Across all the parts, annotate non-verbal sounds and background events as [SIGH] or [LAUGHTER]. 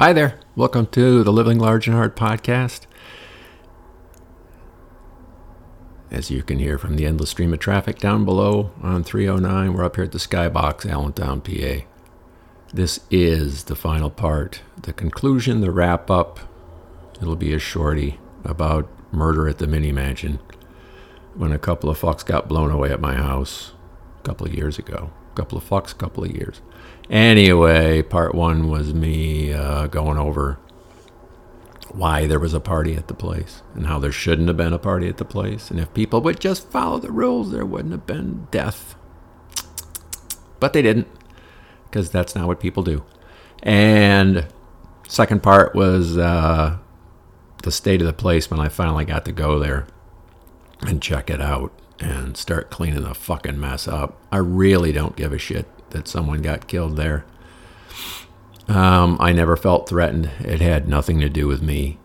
Hi there. Welcome to the Living Large and Hard podcast. As you can hear from the endless stream of traffic down below on 309, we're up here at the Skybox, Allentown, PA. This is the final part, the conclusion, the wrap up. It'll be a shorty about murder at the mini mansion when a couple of fucks got blown away at my house a couple of years ago. A couple of fucks, a couple of years. Anyway, part one was me uh, going over why there was a party at the place and how there shouldn't have been a party at the place. And if people would just follow the rules, there wouldn't have been death. But they didn't because that's not what people do. And second part was uh, the state of the place when I finally got to go there and check it out and start cleaning the fucking mess up. I really don't give a shit that someone got killed there. Um, I never felt threatened. It had nothing to do with me.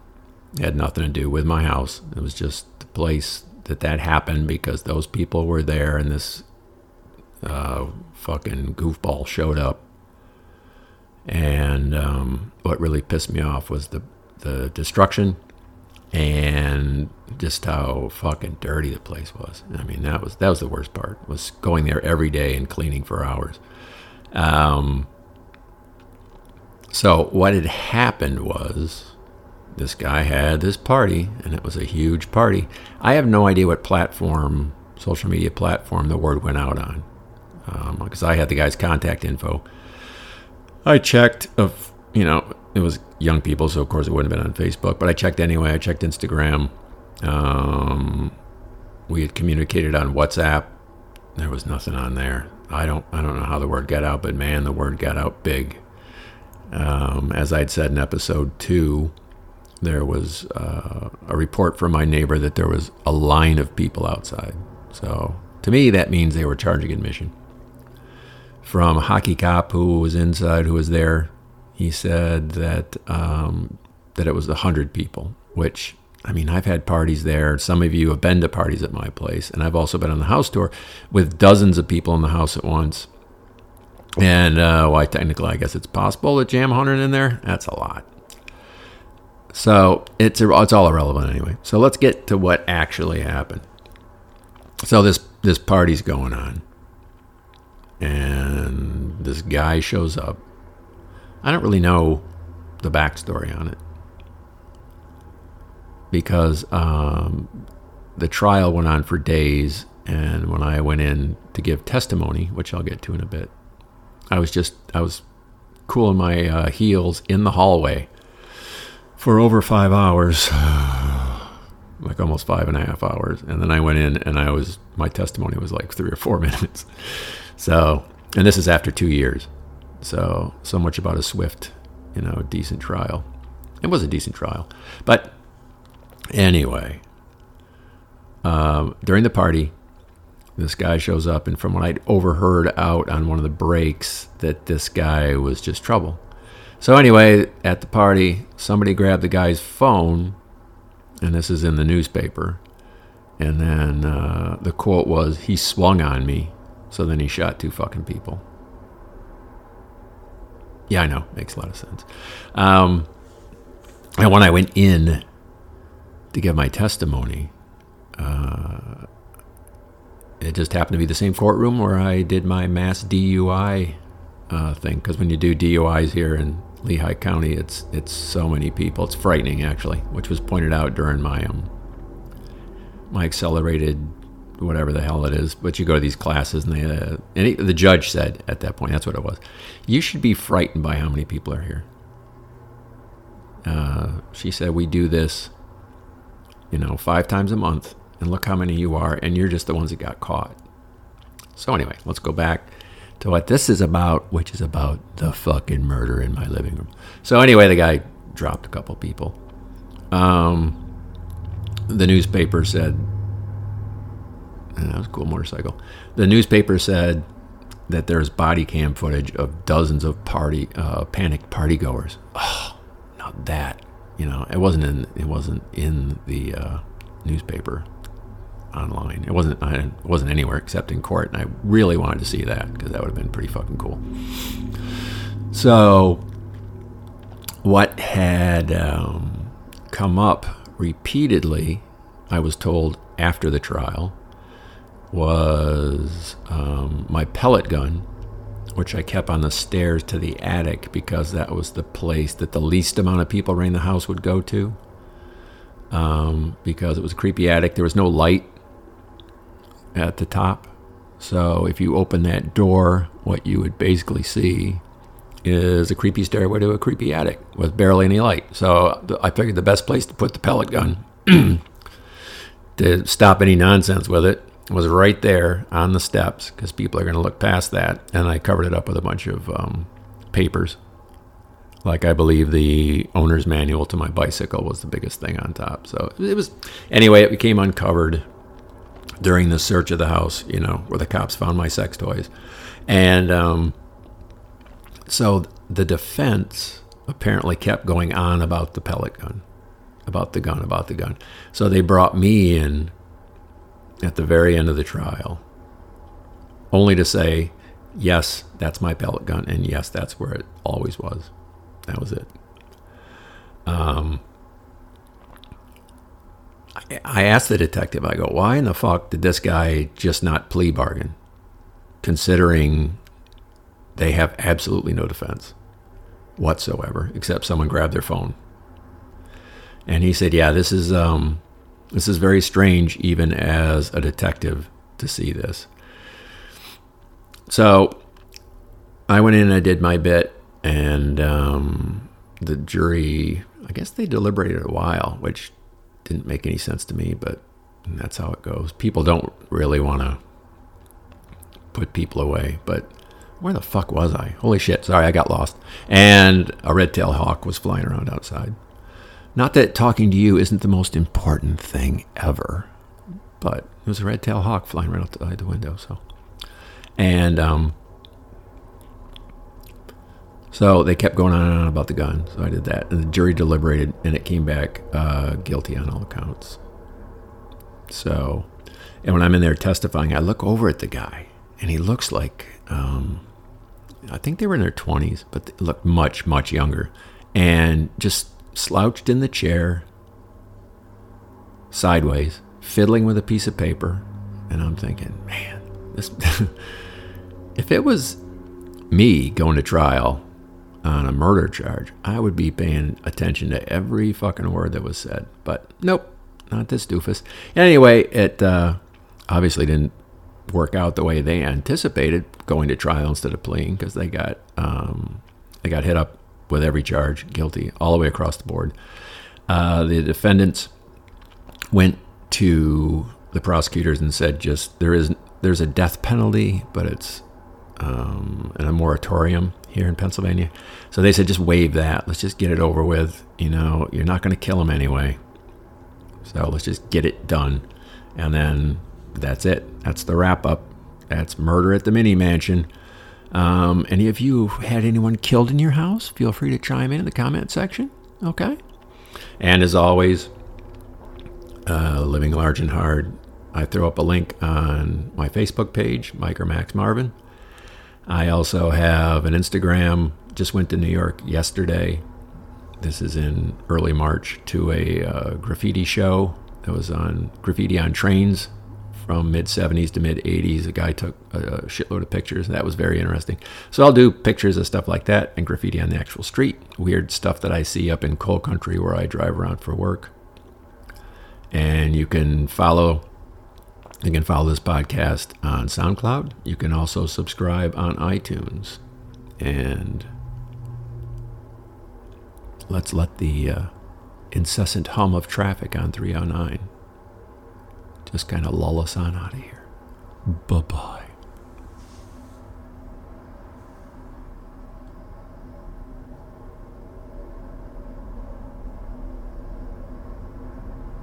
It had nothing to do with my house. It was just the place that that happened because those people were there and this uh, fucking goofball showed up. And um, what really pissed me off was the the destruction and just how fucking dirty the place was. I mean, that was that was the worst part. Was going there every day and cleaning for hours. Um, so what had happened was this guy had this party, and it was a huge party. I have no idea what platform, social media platform, the word went out on, because um, I had the guy's contact info. I checked of you know it was young people, so of course it wouldn't have been on Facebook. But I checked anyway. I checked Instagram. Um, we had communicated on WhatsApp. There was nothing on there. I don't I don't know how the word got out, but man, the word got out big. Um, as I'd said in episode two, there was uh, a report from my neighbor that there was a line of people outside. So to me, that means they were charging admission. From Hockey Cop, who was inside, who was there, he said that um, that it was a hundred people. Which I mean, I've had parties there. Some of you have been to parties at my place, and I've also been on the house tour with dozens of people in the house at once. And uh, why technically, I guess it's possible to jam 100 in there. That's a lot. So it's it's all irrelevant anyway. So let's get to what actually happened. So this this party's going on, and this guy shows up I don't really know the backstory on it because um, the trial went on for days, and when I went in to give testimony, which I'll get to in a bit, I was just I was cooling my uh, heels in the hallway for over five hours, [SIGHS] like almost five and a half hours, and then I went in and I was my testimony was like three or four [LAUGHS] minutes. So, and this is after two years. So, so much about a swift, you know, decent trial. It was a decent trial. But anyway, um, during the party, this guy shows up, and from what I'd overheard out on one of the breaks, that this guy was just trouble. So, anyway, at the party, somebody grabbed the guy's phone, and this is in the newspaper. And then uh, the quote was, He swung on me, so then he shot two fucking people. Yeah, I know. Makes a lot of sense. Um, and when I went in to give my testimony, uh, it just happened to be the same courtroom where I did my mass DUI uh, thing. Because when you do DUIs here in Lehigh County, it's it's so many people. It's frightening, actually, which was pointed out during my um, my accelerated whatever the hell it is. But you go to these classes, and, they, uh, the judge said at that point, that's what it was. You should be frightened by how many people are here. Uh, she said, we do this, you know, five times a month, and look how many you are, and you're just the ones that got caught. So anyway, let's go back to what this is about, which is about the fucking murder in my living room. So anyway, the guy dropped a couple people. Um, the newspaper said that was a cool motorcycle. The newspaper said that there's body cam footage of dozens of party uh, panicked partygoers. Oh, [SIGHS] not that. You know, it wasn't in it wasn't in the uh, newspaper online. It wasn't it wasn't anywhere except in court, and I really wanted to see that because that would have been pretty fucking cool. So what had um, come up repeatedly, I was told after the trial, was um, my pellet gun, which I kept on the stairs to the attic because that was the place that the least amount of people around the house would go to. Um, because it was a creepy attic. There was no light at the top. So if you open that door, what you would basically see is a creepy stairway to a creepy attic with barely any light. So I figured the best place to put the pellet gun [CLEARS THROAT] to stop any nonsense with it was right there on the steps because people are going to look past that. And I covered it up with a bunch of um, papers. Like I believe the owner's manual to my bicycle was the biggest thing on top. So it was, anyway, it became uncovered during the search of the house, you know, where the cops found my sex toys. And um, so the defense apparently kept going on about the pellet gun, about the gun, about the gun. So they brought me in at the very end of the trial, only to say, yes, that's my pellet gun, and yes, that's where it always was. That was it. Um, I, asked the detective, I go, why in the fuck did this guy just not plea bargain, considering they have absolutely no defense whatsoever, except someone grabbed their phone. And he said, "Yeah, this is um, this is very strange, even as a detective, to see this." So I went in and I did my bit, and um, the jury, I guess they deliberated a while, which didn't make any sense to me, but that's how it goes. People don't really want to put people away, but where the fuck was I? Holy shit, sorry, I got lost. And a red tailed hawk was flying around outside. Not that talking to you isn't the most important thing ever, but it was a red tailed hawk flying right outside the window. So, and um, so they kept going on and on about the gun. So I did that, and the jury deliberated, and it came back uh, guilty on all accounts. So, and when I'm in there testifying, I look over at the guy, and he looks like um, I think they were in their 20s, but looked much, much younger. And just slouched in the chair, sideways, fiddling with a piece of paper. And I'm thinking, man, this. [LAUGHS] if it was me going to trial on a murder charge, I would be paying attention to every fucking word that was said. But nope, not this doofus. Anyway, it uh, obviously didn't work out the way they anticipated going to trial instead of pleading because they got um, they got hit up with every charge, guilty all the way across the board. Uh, the defendants went to the prosecutors and said, "Just there is there's a death penalty, but it's um, in a moratorium here in Pennsylvania." So they said, "Just waive that. Let's just get it over with. You know, you're not going to kill him anyway. So let's just get it done." And then that's it. That's the wrap up. That's Murder at the Mini Mansion. Um, any of you had anyone killed in your house? Feel free to chime in in the comment section. Okay. And as always, uh, Living Large and Hard, I throw up a link on my Facebook page, Mike or Max Marvin. I also have an Instagram. Just went to New York yesterday. This is in early March to a uh, graffiti show that was on graffiti on trains from mid 70s to mid 80s. A guy took a shitload of pictures. And that was very interesting. So I'll do pictures of stuff like that and graffiti on the actual street. Weird stuff that I see up in coal country where I drive around for work. And you can follow. You can follow this podcast on SoundCloud. You can also subscribe on iTunes. And let's let the uh, incessant hum of traffic on 309 just kind of lull us on out of here. Bye bye.